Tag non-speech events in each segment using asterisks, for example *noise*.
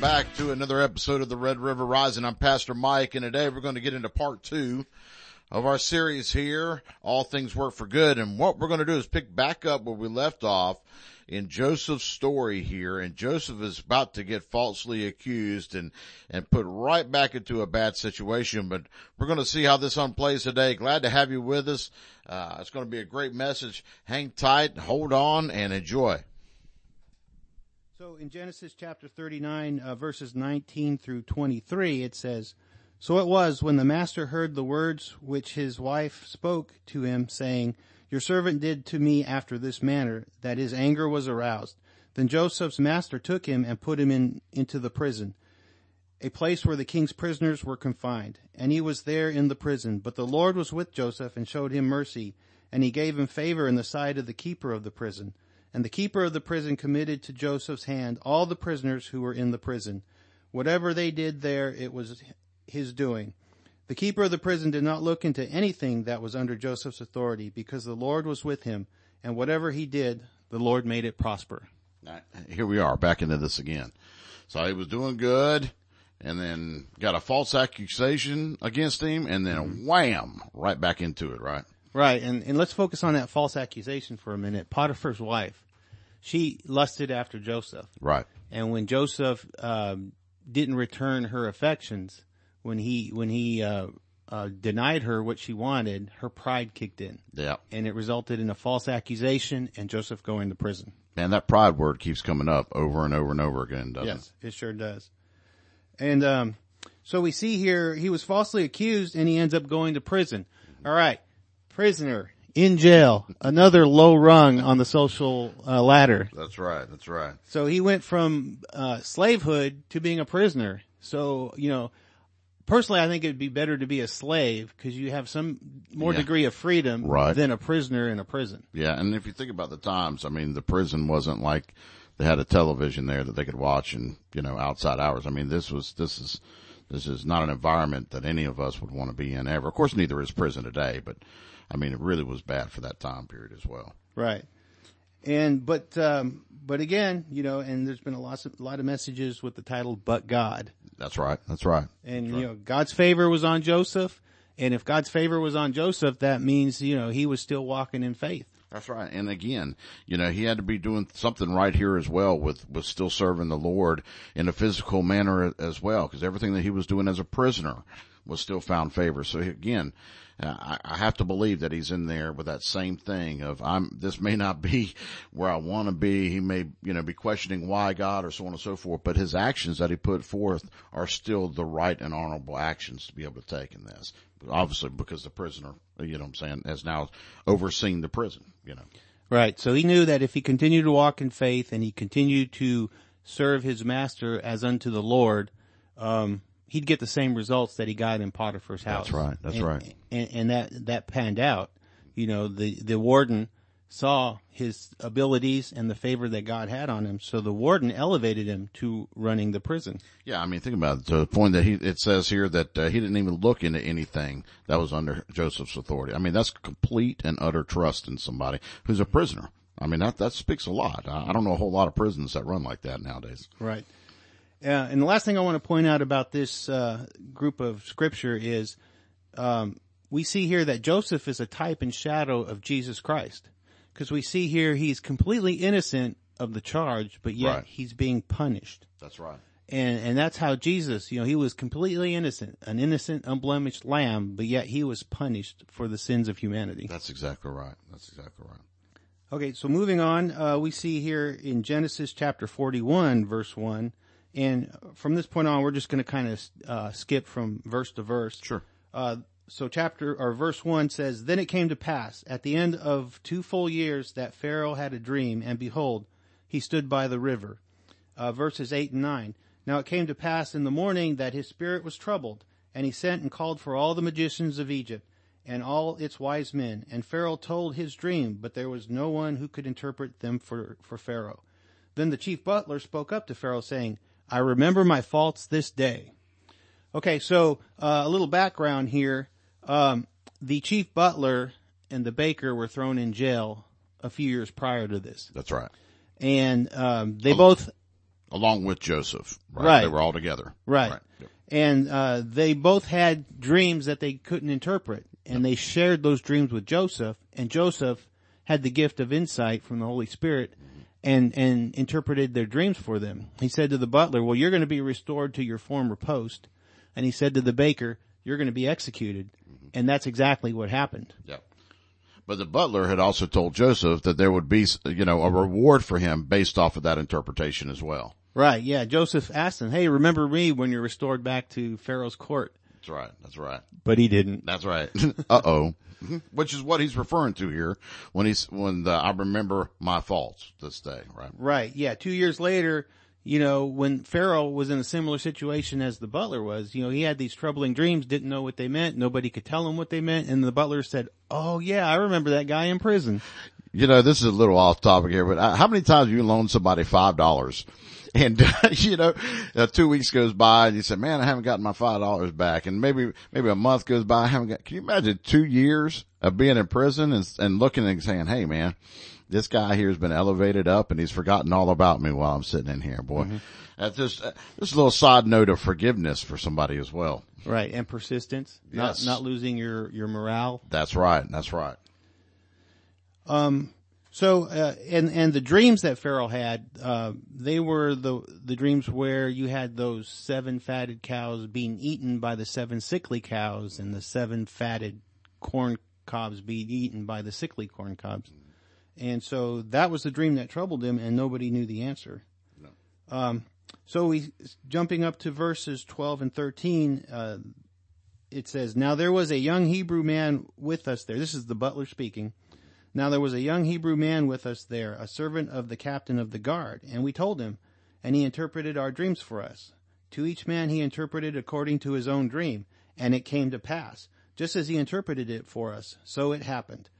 welcome back to another episode of the Red River Rising. I'm Pastor Mike and today we're going to get into part two of our series here, All Things Work for Good. And what we're going to do is pick back up where we left off in Joseph's story here. And Joseph is about to get falsely accused and, and put right back into a bad situation. But we're going to see how this unplays today. Glad to have you with us. Uh, it's going to be a great message. Hang tight, hold on and enjoy. So in Genesis chapter 39, uh, verses 19 through 23, it says, So it was when the master heard the words which his wife spoke to him, saying, Your servant did to me after this manner, that his anger was aroused. Then Joseph's master took him and put him in, into the prison, a place where the king's prisoners were confined. And he was there in the prison. But the Lord was with Joseph and showed him mercy, and he gave him favor in the sight of the keeper of the prison. And the keeper of the prison committed to Joseph's hand all the prisoners who were in the prison. Whatever they did there, it was his doing. The keeper of the prison did not look into anything that was under Joseph's authority because the Lord was with him, and whatever he did, the Lord made it prosper. Here we are back into this again. So he was doing good and then got a false accusation against him and then mm-hmm. wham, right back into it, right? Right, and, and let's focus on that false accusation for a minute. Potiphar's wife, she lusted after Joseph. Right. And when Joseph um, didn't return her affections, when he when he uh, uh, denied her what she wanted, her pride kicked in. Yeah. And it resulted in a false accusation and Joseph going to prison. Man, that pride word keeps coming up over and over and over again, doesn't yes, it? Yes, it sure does. And um, so we see here he was falsely accused and he ends up going to prison. All right prisoner in jail, another low rung on the social uh, ladder. That's right. That's right. So he went from uh, slavehood to being a prisoner. So you know, personally, I think it'd be better to be a slave because you have some more yeah. degree of freedom right. than a prisoner in a prison. Yeah, and if you think about the times, I mean, the prison wasn't like they had a television there that they could watch and you know outside hours. I mean, this was this is this is not an environment that any of us would want to be in ever. Of course, neither is prison today, but I mean, it really was bad for that time period as well. Right. And, but, um, but again, you know, and there's been a lot of, a lot of messages with the title, but God. That's right. That's right. And, That's you right. know, God's favor was on Joseph. And if God's favor was on Joseph, that means, you know, he was still walking in faith. That's right. And again, you know, he had to be doing something right here as well with, with still serving the Lord in a physical manner as well, because everything that he was doing as a prisoner was still found favor. So again, I, I have to believe that he's in there with that same thing of I'm, this may not be where I want to be. He may, you know, be questioning why God or so on and so forth, but his actions that he put forth are still the right and honorable actions to be able to take in this. Obviously because the prisoner, you know what I'm saying, has now overseen the prison, you know. Right. So he knew that if he continued to walk in faith and he continued to serve his master as unto the Lord, um, he'd get the same results that he got in Potiphar's house. That's right. That's and, right. And, and that, that panned out. You know, the, the warden saw his abilities and the favor that God had on him. So the warden elevated him to running the prison. Yeah, I mean, think about it. To the point that he, it says here that uh, he didn't even look into anything that was under Joseph's authority. I mean, that's complete and utter trust in somebody who's a prisoner. I mean, that, that speaks a lot. I, I don't know a whole lot of prisons that run like that nowadays. Right. Uh, and the last thing I want to point out about this uh, group of scripture is um, we see here that Joseph is a type and shadow of Jesus Christ, because we see here he's completely innocent of the charge, but yet right. he's being punished. That's right. And and that's how Jesus, you know, he was completely innocent, an innocent, unblemished lamb, but yet he was punished for the sins of humanity. That's exactly right. That's exactly right. Okay, so moving on, uh, we see here in Genesis chapter 41, verse 1, and from this point on, we're just going to kind of uh, skip from verse to verse. Sure. Uh, so chapter or verse one says, Then it came to pass at the end of two full years that Pharaoh had a dream, and behold, he stood by the river. Uh, verses eight and nine. Now it came to pass in the morning that his spirit was troubled, and he sent and called for all the magicians of Egypt and all its wise men. And Pharaoh told his dream, but there was no one who could interpret them for, for Pharaoh. Then the chief butler spoke up to Pharaoh saying, I remember my faults this day. Okay, so uh, a little background here. Um, the chief butler and the baker were thrown in jail a few years prior to this. That's right. And um, they both Along with Joseph. Right. Right. They were all together. Right. Yep. And, uh, they both had dreams that they couldn't interpret and they shared those dreams with Joseph and Joseph had the gift of insight from the Holy Spirit and, and interpreted their dreams for them. He said to the butler, well, you're going to be restored to your former post. And he said to the baker, you're going to be executed. Mm-hmm. And that's exactly what happened. Yep. But the butler had also told Joseph that there would be, you know, a reward for him based off of that interpretation as well. Right. Yeah. Joseph asked him, Hey, remember me when you're restored back to Pharaoh's court? That's right. That's right. But he didn't. That's right. *laughs* uh oh. Which is what he's referring to here when he's, when the, I remember my faults this day, right? Right. Yeah. Two years later, you know, when Pharaoh was in a similar situation as the butler was, you know, he had these troubling dreams, didn't know what they meant. Nobody could tell him what they meant. And the butler said, Oh yeah, I remember that guy in prison. You know, this is a little off topic here, but uh, how many times have you loaned somebody five dollars? *laughs* And, you know, uh, two weeks goes by and you say, man, I haven't gotten my five dollars back. And maybe, maybe a month goes by, I haven't got, can you imagine two years of being in prison and, and looking and saying, hey man, this guy here has been elevated up and he's forgotten all about me while I'm sitting in here, boy. That's just, uh, just a little side note of forgiveness for somebody as well. Right. And persistence. Yes. Not, not losing your, your morale. That's right. That's right. So, uh, and, and the dreams that Pharaoh had, uh, they were the, the dreams where you had those seven fatted cows being eaten by the seven sickly cows and the seven fatted corn cobs being eaten by the sickly corn cobs. And so that was the dream that troubled him and nobody knew the answer. Um, so we, jumping up to verses 12 and 13, uh, it says, Now there was a young Hebrew man with us there. This is the butler speaking. Now there was a young Hebrew man with us there, a servant of the captain of the guard, and we told him, and he interpreted our dreams for us. To each man he interpreted according to his own dream, and it came to pass, just as he interpreted it for us, so it happened.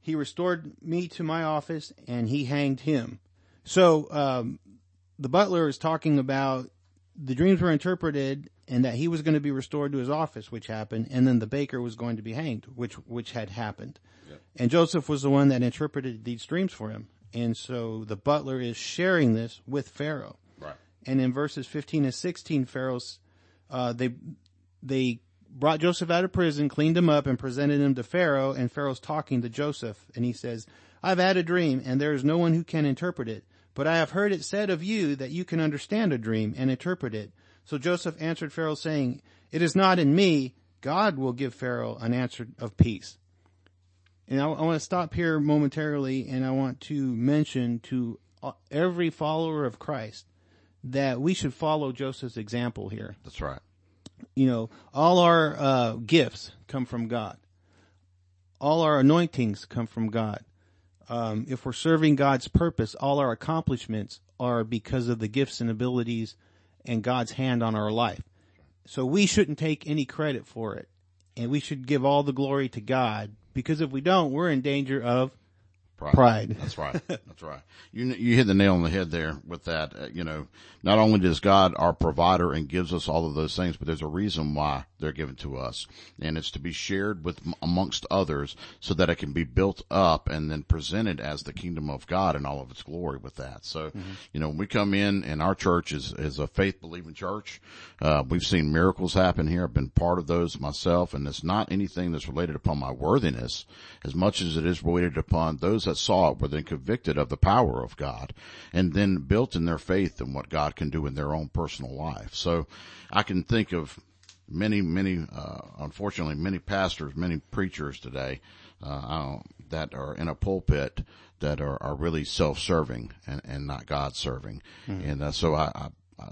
He restored me to my office, and he hanged him. So, um, the butler is talking about the dreams were interpreted and that he was going to be restored to his office, which happened, and then the baker was going to be hanged, which, which had happened. And Joseph was the one that interpreted these dreams for him. And so the butler is sharing this with Pharaoh. Right. And in verses 15 and 16, Pharaoh's, uh, they, they brought Joseph out of prison, cleaned him up and presented him to Pharaoh and Pharaoh's talking to Joseph and he says, I've had a dream and there is no one who can interpret it, but I have heard it said of you that you can understand a dream and interpret it. So Joseph answered Pharaoh saying, it is not in me. God will give Pharaoh an answer of peace. And I, I want to stop here momentarily and I want to mention to uh, every follower of Christ that we should follow Joseph's example here. That's right. You know, all our uh, gifts come from God. All our anointings come from God. Um, if we're serving God's purpose, all our accomplishments are because of the gifts and abilities and God's hand on our life. So we shouldn't take any credit for it. And we should give all the glory to God because if we don't, we're in danger of Pride. Pride. That's right. That's right. You you hit the nail on the head there with that. Uh, you know, not only does God our provider and gives us all of those things, but there's a reason why they're given to us, and it's to be shared with amongst others, so that it can be built up and then presented as the kingdom of God in all of its glory. With that, so Mm-hmm. you know, when we come in, and our church is is a faith believing church. Uh, we've seen miracles happen here. I've been part of those myself, and it's not anything that's related upon my worthiness as much as it is related upon those that saw it were then convicted of the power of God and then built in their faith in what God can do in their own personal life. So I can think of many, many, uh, unfortunately many pastors, many preachers today, uh, that are in a pulpit that are, are really self-serving and, and not God-serving. And uh, so I, I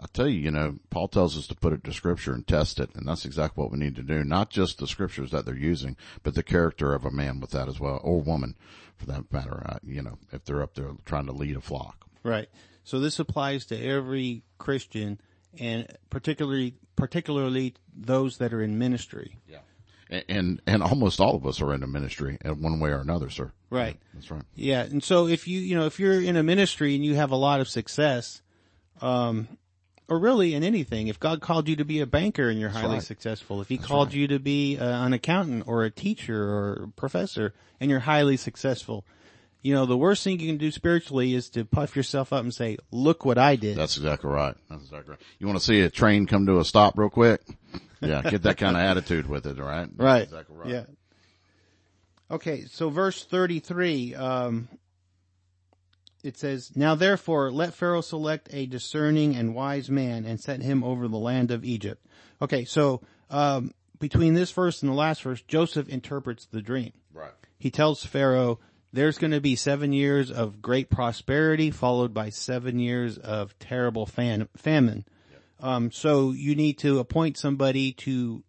I tell you, you know, Paul tells us to put it to scripture and test it, and that's exactly what we need to do. Not just the scriptures that they're using, but the character of a man with that as well, or woman for that matter, uh, you know, if they're up there trying to lead a flock. Right. So this applies to every Christian and particularly, particularly those that are in ministry. Yeah. And, and, and almost all of us are in a ministry in one way or another, sir. Right. That's right. Yeah. And so if you, you know, if you're in a ministry and you have a lot of success, um, or really in anything, if God called you to be a banker and you're highly right. successful, if he called you to be uh, an accountant or a teacher or a professor and you're highly successful, you know, the worst thing you can do spiritually is to puff yourself up and say, look what I did. That's exactly right. That's exactly right. You want to see a train come to a stop real quick? Yeah, get that kind of *laughs* attitude with it, right? That's right. Exactly right. Yeah. Okay, so verse 33, um, it says, Now therefore let Pharaoh select a discerning and wise man and set him over the land of Egypt. Okay, so, um, between this verse and the last verse, Joseph interprets the dream. Right. He tells Pharaoh, there's going to be seven years of great prosperity followed by seven years of terrible fan- famine. Um, so you need to appoint somebody to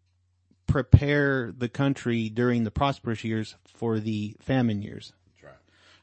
prepare the country during the prosperous years for the famine years.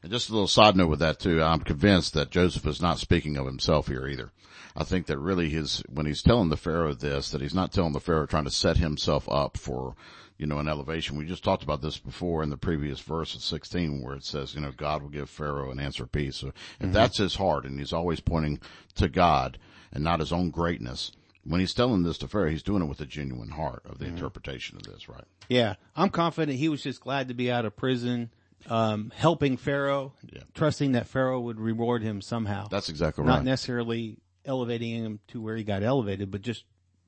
And just a little side note with that too, I'm convinced that Joseph is not speaking of himself here either. I think that really his, when he's telling the Pharaoh this, that he's not telling the Pharaoh trying to set himself up for, you know, an elevation. We just talked about this before in the previous verse of 16 where it says, you know, God will give Pharaoh an answer of peace. So if mm-hmm. that's his heart and he's always pointing to God and not his own greatness, when he's telling this to Pharaoh, he's doing it with a genuine heart of the mm-hmm. interpretation of this, right? Yeah, I'm confident he was just glad to be out of prison, um, helping Pharaoh, Yeah. trusting that Pharaoh would reward him somehow. That's exactly right. Not necessarily elevating him to where he got elevated, but just,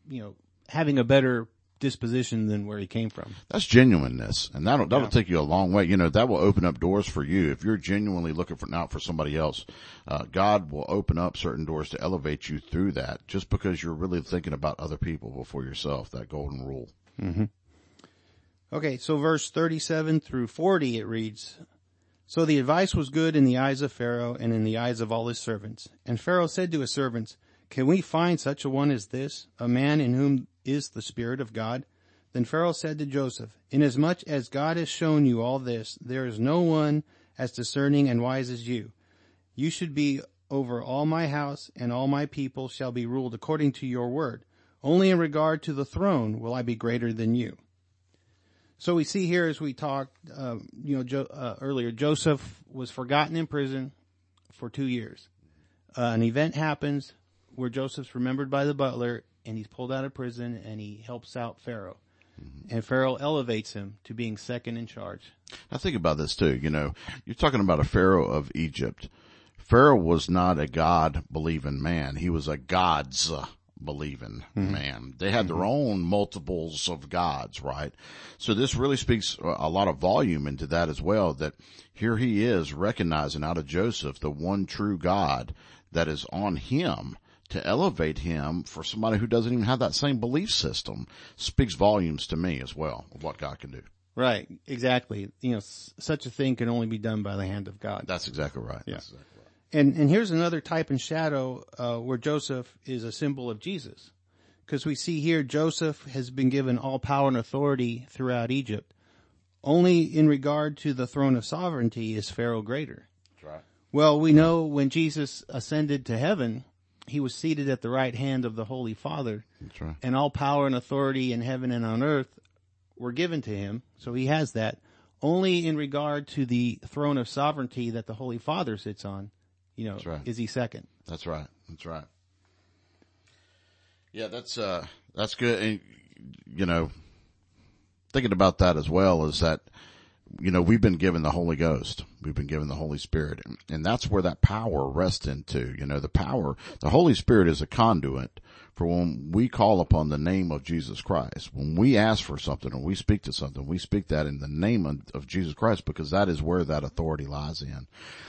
you know, having a better disposition than where he came from. That's genuineness, and that'll that'll take you a long way. You know that will open up doors for you if you're genuinely looking for not for somebody else. Uh, God will open up certain doors to elevate you through that, just because you're really thinking about other people before yourself. That golden rule. Okay, so verse 37 through 40 it reads, So the advice was good in the eyes of Pharaoh and in the eyes of all his servants. And Pharaoh said to his servants, Can we find such a one as this, a man in whom is the Spirit of God? Then Pharaoh said to Joseph, Inasmuch as God has shown you all this, there is no one as discerning and wise as you. You should be over all my house, and all my people shall be ruled according to your word. Only in regard to the throne will I be greater than you. So we see here as we talked, uh, you know, jo- uh, earlier, Joseph was forgotten in prison for two years. Uh, an event happens where Joseph's remembered by the butler and he's pulled out of prison and he helps out Pharaoh. And Pharaoh elevates him to being second in charge. Now think about this too. You know, you're talking about a Pharaoh of Egypt. Pharaoh was not a God believing man. He was a gods believing mm-hmm. man. They had their mm-hmm. own multiples of gods, right? So this really speaks a lot of volume into that as well, that here he is recognizing out of Joseph the one true God that is on him to elevate him for somebody who doesn't even have that same belief system speaks volumes to me as well of what God can do. Right, exactly. You know, s- such a thing can only be done by the hand of God. That's exactly right. That's exactly. And and here's another type and shadow uh, where Joseph is a symbol of Jesus, because we see here Joseph has been given all power and authority throughout Egypt. Only in regard to the throne of sovereignty is Pharaoh greater. That's right. Well, we know when Jesus ascended to heaven, he was seated at the right hand of the Holy Father, right. and all power and authority in heaven and on earth were given to him. So he has that. Only in regard to the throne of sovereignty that the Holy Father sits on, you know, right. is he second. That's right. That's right. Yeah, that's uh that's good. And you know, thinking about that as well is that you know we've been given the Holy Ghost, we've been given the Holy Spirit, and, and that's where that power rests into. You know, the power, the Holy Spirit is a conduit for when we call upon the name of Jesus Christ. When we ask for something or we speak to something, we speak that in the name of, Jesus Christ because that is where that authority lies in.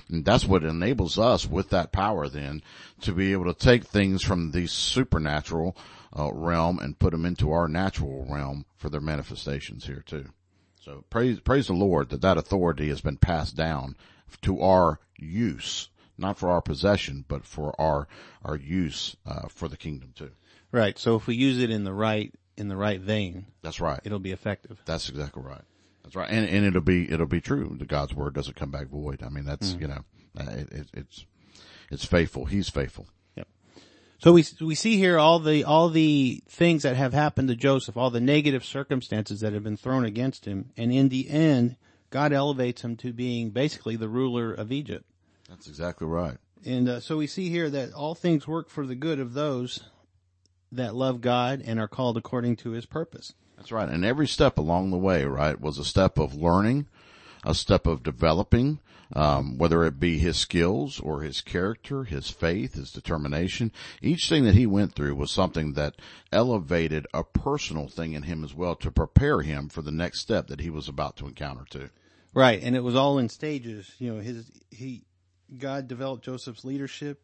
And that's what enables us with that power then to be able to take things from the supernatural uh, realm and put them into our natural realm for their manifestations here too. So praise, praise the Lord that that authority has been passed down to our use, not for our possession, but for our, our use, uh, for the kingdom too. Right. So if we use it in the right, in the right vein, That's right. it'll be effective. That's exactly right. That's right. And, and it'll be, it'll be true. The God's word doesn't come back void. I mean, that's, you know, uh, it, it, it's, it's faithful. He's faithful. Yep. So we we see here all the all the things that have happened to Joseph, all the negative circumstances that have been thrown against him, and in the end, God elevates him to being basically the ruler of Egypt. That's exactly right. And uh, so we see here that all things work for the good of those that love God and are called according to His purpose. That's right. And every step along the way, right, was a step of learning, a step of developing, um, whether it be his skills or his character, his faith, his determination. Each thing that he went through was something that elevated a personal thing in him as well to prepare him for the next step that he was about to encounter too. Right, and it was all in stages. You know, his he God developed Joseph's leadership,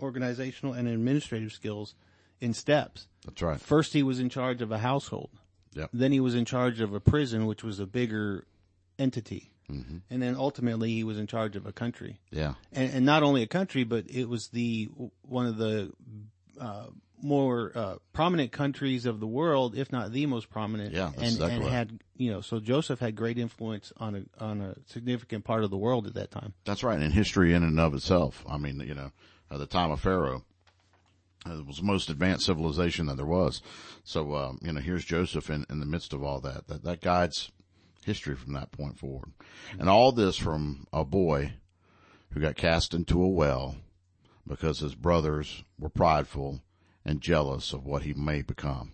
organizational, and administrative skills in steps. That's right. First, he was in charge of a household. Yep. Then he was in charge of a prison, which was a bigger entity. Mm-hmm. And then ultimately he was in charge of a country. Yeah. And, and not only a country, but it was the, one of the, uh, more, uh, prominent countries of the world, if not the most prominent. Yeah, And, exactly and right. had, you know, so Joseph had great influence on a, on a significant part of the world at that time. That's right. And history in and of itself. I mean, you know, at the time of Pharaoh, uh, it was the most advanced civilization that there was. So, um, you know, here's Joseph in, in the midst of all that. That, that guides history from that point forward. And all this from a boy who got cast into a well because his brothers were prideful and jealous of what he may become.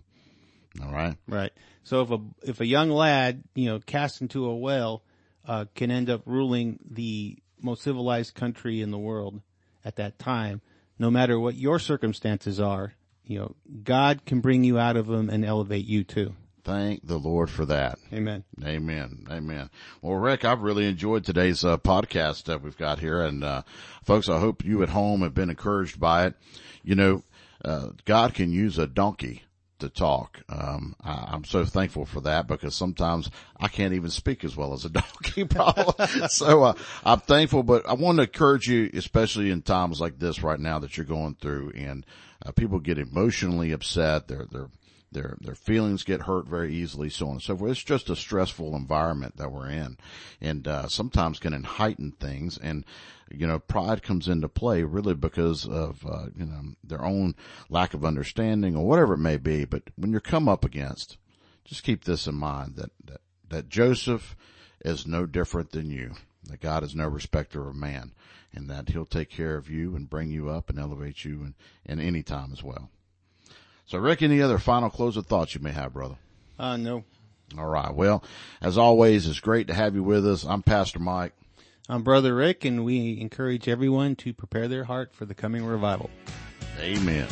All right. Right. So if a if a young lad, you know, cast into a well, uh, can end up ruling the most civilized country in the world at that time, no matter what your circumstances are, you know, God can bring you out of them and elevate you too. Thank the Lord for that. Amen. Amen. Amen. Well, Rick, I've really enjoyed today's uh, podcast that we've got here. And, uh, folks, I hope you at home have been encouraged by it. You know, uh, God can use a donkey to talk. Um, I, I'm so thankful for that because sometimes I can't even speak as well as a *laughs* donkey. probably. *laughs* so, uh, I'm thankful, but I want to encourage you, especially in times like this right now that you're going through and, uh, people get emotionally upset. They're, they're, their their feelings get hurt very easily, so on and so forth. It's just a stressful environment that we're in, and uh, sometimes can heighten things. And you know, pride comes into play really because of uh, you know their own lack of understanding or whatever it may be. But when you're come up against, just keep this in mind that that, that Joseph is no different than you. That God is no respecter of man, and that He'll take care of you and bring you up and elevate you in, in any time as well. So Rick, any other final closing thoughts you may have, brother? Uh, no. All right. Well, as always, it's great to have you with us. I'm Pastor Mike. I'm Brother Rick and we encourage everyone to prepare their heart for the coming revival. Amen.